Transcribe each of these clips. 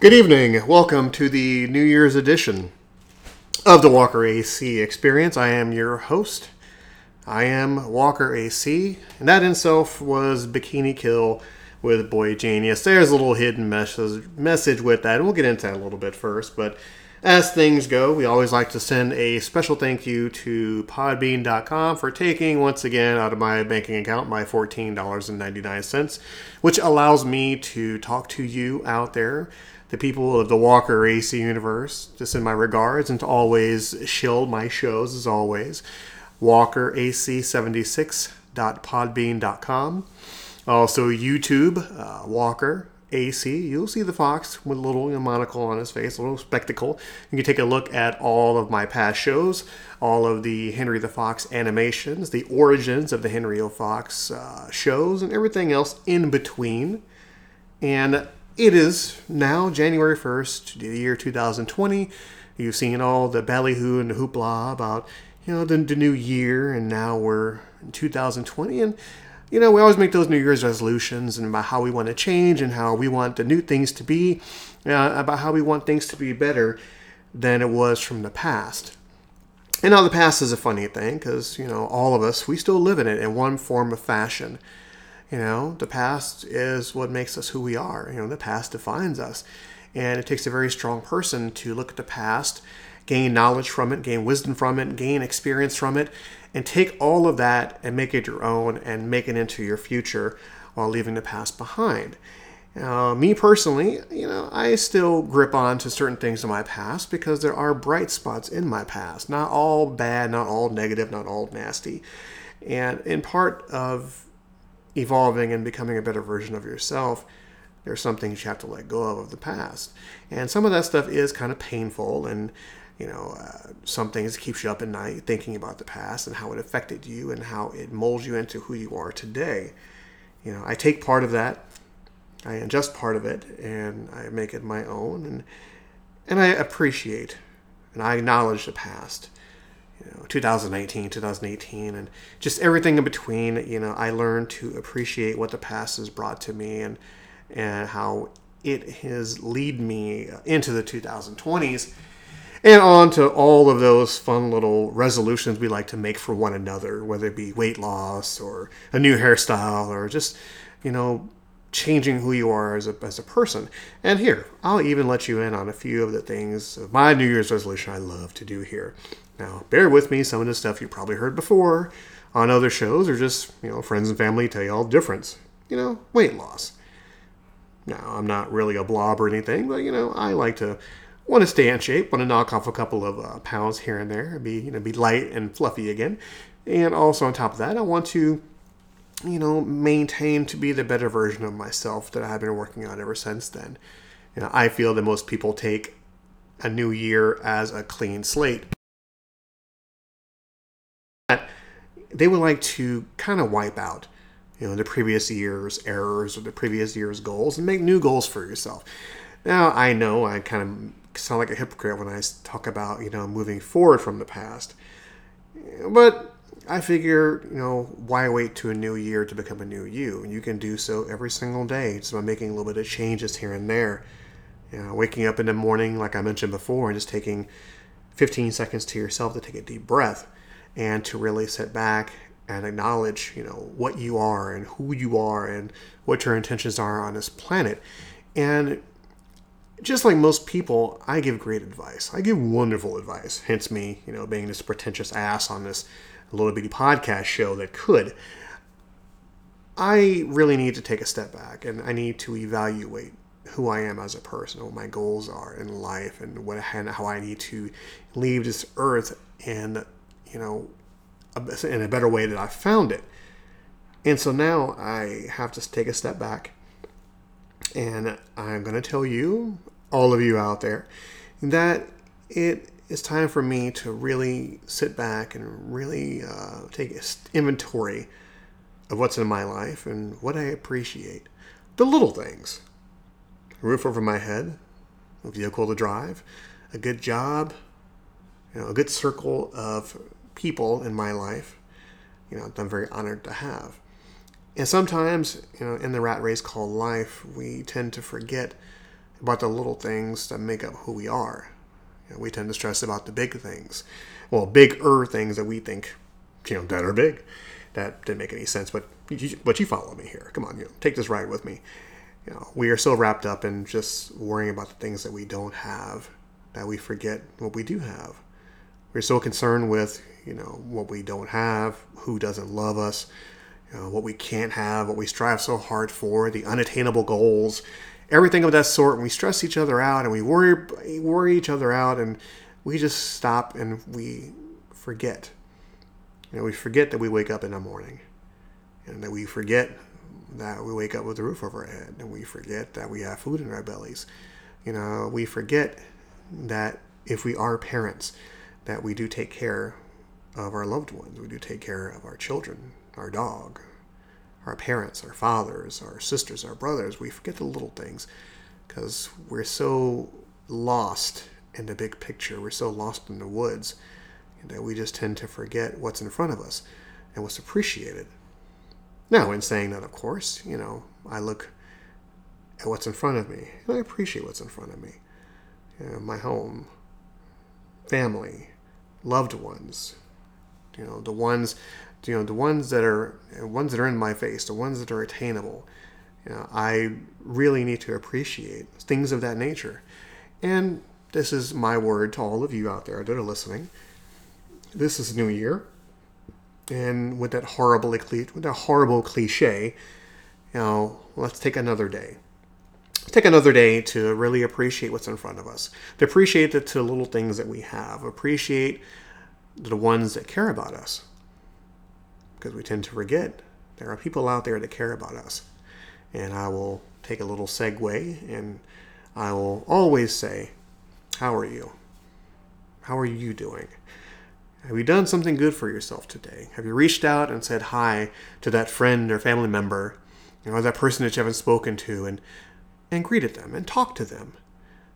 Good evening. Welcome to the New Year's edition of the Walker AC Experience. I am your host. I am Walker AC, and that in itself was Bikini Kill with Boy Genius. There's a little hidden message with that, and we'll get into that a little bit first. But as things go, we always like to send a special thank you to Podbean.com for taking once again out of my banking account my $14.99, which allows me to talk to you out there the people of the Walker AC universe. Just in my regards, and to always shield my shows as always. WalkerAC76.podbean.com. Also, YouTube, uh, Walker AC. You'll see the fox with a little monocle on his face, a little spectacle. You can take a look at all of my past shows, all of the Henry the Fox animations, the origins of the Henry O. Fox uh, shows, and everything else in between. And it is now January 1st, the year 2020. You've seen all the ballyhoo and the hoopla about, you know, the, the new year, and now we're in 2020. And, you know, we always make those New Year's resolutions and about how we want to change and how we want the new things to be, uh, about how we want things to be better than it was from the past. And now the past is a funny thing because, you know, all of us, we still live in it in one form of fashion. You know, the past is what makes us who we are. You know, the past defines us. And it takes a very strong person to look at the past, gain knowledge from it, gain wisdom from it, gain experience from it, and take all of that and make it your own and make it into your future while leaving the past behind. Uh, me personally, you know, I still grip on to certain things in my past because there are bright spots in my past. Not all bad, not all negative, not all nasty. And in part of evolving and becoming a better version of yourself, there's some things you have to let go of of the past. And some of that stuff is kind of painful and you know, uh, some things keeps you up at night thinking about the past and how it affected you and how it molds you into who you are today. You know, I take part of that, I ingest part of it, and I make it my own, and and I appreciate and I acknowledge the past you know, 2019, 2018, and just everything in between. You know, I learned to appreciate what the past has brought to me and and how it has lead me into the 2020s and on to all of those fun little resolutions we like to make for one another, whether it be weight loss or a new hairstyle or just, you know, changing who you are as a, as a person. And here, I'll even let you in on a few of the things of my New Year's resolution I love to do here. Now, bear with me, some of the stuff you probably heard before on other shows or just, you know, friends and family tell you all the difference. You know, weight loss. Now, I'm not really a blob or anything, but, you know, I like to want to stay in shape, want to knock off a couple of uh, pounds here and there, be, you know, be light and fluffy again. And also on top of that, I want to, you know, maintain to be the better version of myself that I've been working on ever since then. You know, I feel that most people take a new year as a clean slate they would like to kind of wipe out you know the previous year's errors or the previous year's goals and make new goals for yourself. Now i know i kind of sound like a hypocrite when i talk about you know moving forward from the past. But i figure you know why wait to a new year to become a new you? You can do so every single day just by making a little bit of changes here and there. You know, waking up in the morning like i mentioned before and just taking 15 seconds to yourself to take a deep breath and to really sit back and acknowledge, you know, what you are and who you are and what your intentions are on this planet. And just like most people, I give great advice. I give wonderful advice. Hence me, you know, being this pretentious ass on this little bitty podcast show that could. I really need to take a step back and I need to evaluate who I am as a person, what my goals are in life, and what and how I need to leave this earth and you know, in a better way that I found it. And so now I have to take a step back and I'm going to tell you, all of you out there, that it is time for me to really sit back and really uh, take inventory of what's in my life and what I appreciate. The little things a roof over my head, a vehicle to drive, a good job, you know, a good circle of people in my life, you know, that I'm very honored to have. And sometimes, you know, in the rat race called life, we tend to forget about the little things that make up who we are. You know, we tend to stress about the big things. Well, bigger things that we think, you know, that are big. That didn't make any sense, but you, but you follow me here. Come on, you know, take this ride with me. You know, we are so wrapped up in just worrying about the things that we don't have that we forget what we do have. We're so concerned with, you know, what we don't have, who doesn't love us, you know, what we can't have, what we strive so hard for, the unattainable goals, everything of that sort. And we stress each other out and we worry, worry each other out, and we just stop and we forget. You know, we forget that we wake up in the morning, and that we forget that we wake up with a roof over our head, and we forget that we have food in our bellies. You know, we forget that if we are parents, that we do take care of our loved ones. We do take care of our children, our dog, our parents, our fathers, our sisters, our brothers. We forget the little things because we're so lost in the big picture. We're so lost in the woods that we just tend to forget what's in front of us and what's appreciated. Now, in saying that, of course, you know, I look at what's in front of me and I appreciate what's in front of me. You know, my home, family, loved ones, you know, the ones, you know, the ones that are ones that are in my face, the ones that are attainable. You know, I really need to appreciate things of that nature. And this is my word to all of you out there that are listening. This is New Year, and with that horrible, with that horrible cliche, you know, let's take another day. Take another day to really appreciate what's in front of us, to appreciate the, the little things that we have, appreciate the ones that care about us, because we tend to forget there are people out there that care about us. And I will take a little segue, and I will always say, "How are you? How are you doing?" Have you done something good for yourself today? Have you reached out and said hi to that friend or family member, you know, or that person that you haven't spoken to and and greeted them and talked to them?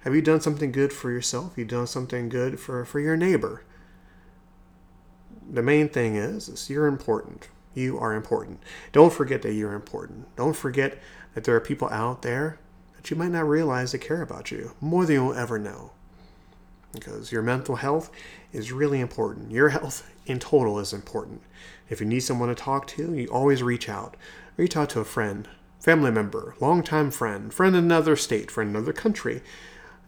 Have you done something good for yourself? You done something good for, for your neighbor? The main thing is, is you're important. You are important. Don't forget that you're important. Don't forget that there are people out there that you might not realize that care about you more than you'll ever know because your mental health is really important. Your health in total is important. If you need someone to talk to, you always reach out. Reach out to a friend, family member, longtime friend, friend in another state, friend in another country.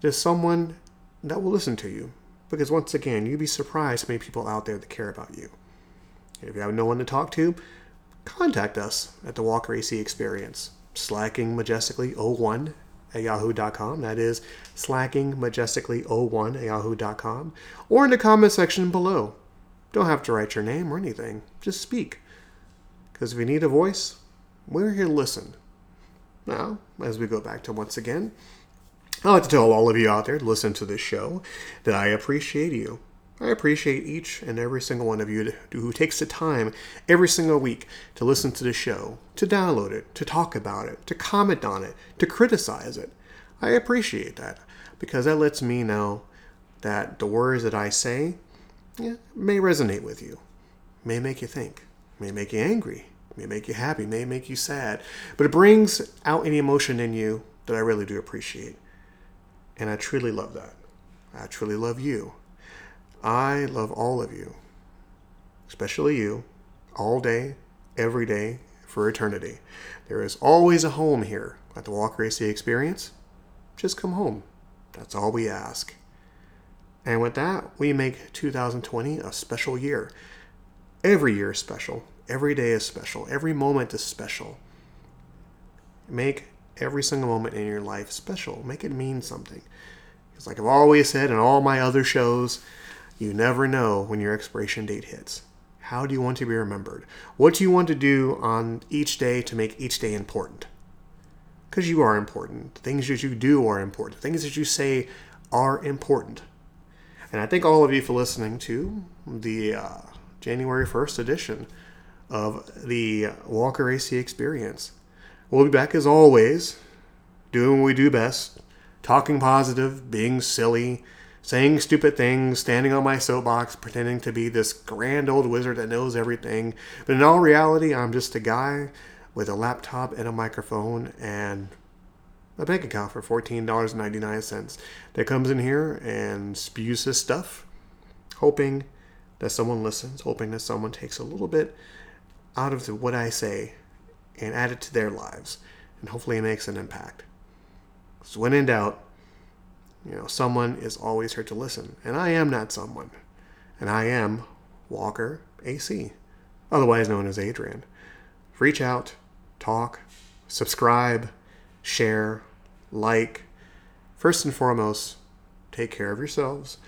Just someone that will listen to you. Because once again, you'd be surprised how many people out there that care about you. If you have no one to talk to, contact us at the Walker AC Experience. Slacking Majestically 01 at yahoo.com. That is slacking majestically01 at yahoo.com. Or in the comment section below. Don't have to write your name or anything. Just speak. Because if you need a voice, we're here to listen. Now, as we go back to once again, I'd like to tell all of you out there to listen to this show that I appreciate you. I appreciate each and every single one of you who takes the time every single week to listen to the show, to download it, to talk about it, to comment on it, to criticize it. I appreciate that because that lets me know that the words that I say yeah, may resonate with you, may make you think, may make you angry, may make you happy, may make you sad, but it brings out any emotion in you that I really do appreciate. And I truly love that. I truly love you. I love all of you, especially you, all day, every day, for eternity. There is always a home here at the Walker AC Experience. Just come home. That's all we ask. And with that, we make 2020 a special year. Every year is special. Every day is special. Every moment is special. Make every single moment in your life special. Make it mean something. Because, like I've always said in all my other shows, you never know when your expiration date hits. How do you want to be remembered? What do you want to do on each day to make each day important? Because you are important. The things that you do are important. The things that you say are important. And I thank all of you for listening to the uh, January 1st edition of the Walker AC Experience. We'll be back as always, doing what we do best talking positive, being silly, saying stupid things, standing on my soapbox, pretending to be this grand old wizard that knows everything. But in all reality, I'm just a guy with a laptop and a microphone and a bank account for $14.99 that comes in here and spews his stuff, hoping that someone listens, hoping that someone takes a little bit out of the, what I say and add it to their lives, and hopefully it makes an impact. So when in doubt, you know, someone is always here to listen, and I am not someone, and I am Walker AC, otherwise known as Adrian. Reach out, talk, subscribe, share, like. First and foremost, take care of yourselves,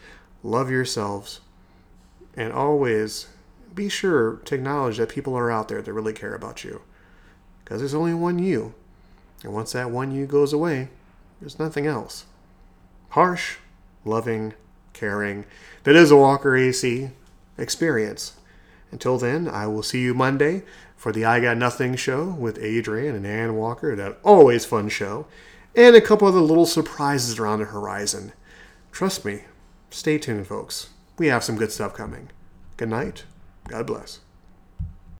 love yourselves, and always be sure to acknowledge that people are out there that really care about you. Because there's only one you. And once that one you goes away, there's nothing else. Harsh, loving, caring. That is a Walker AC experience. Until then, I will see you Monday for the I Got Nothing show with Adrian and Ann Walker, that always fun show, and a couple other little surprises around the horizon. Trust me, stay tuned, folks. We have some good stuff coming. Good night. God bless.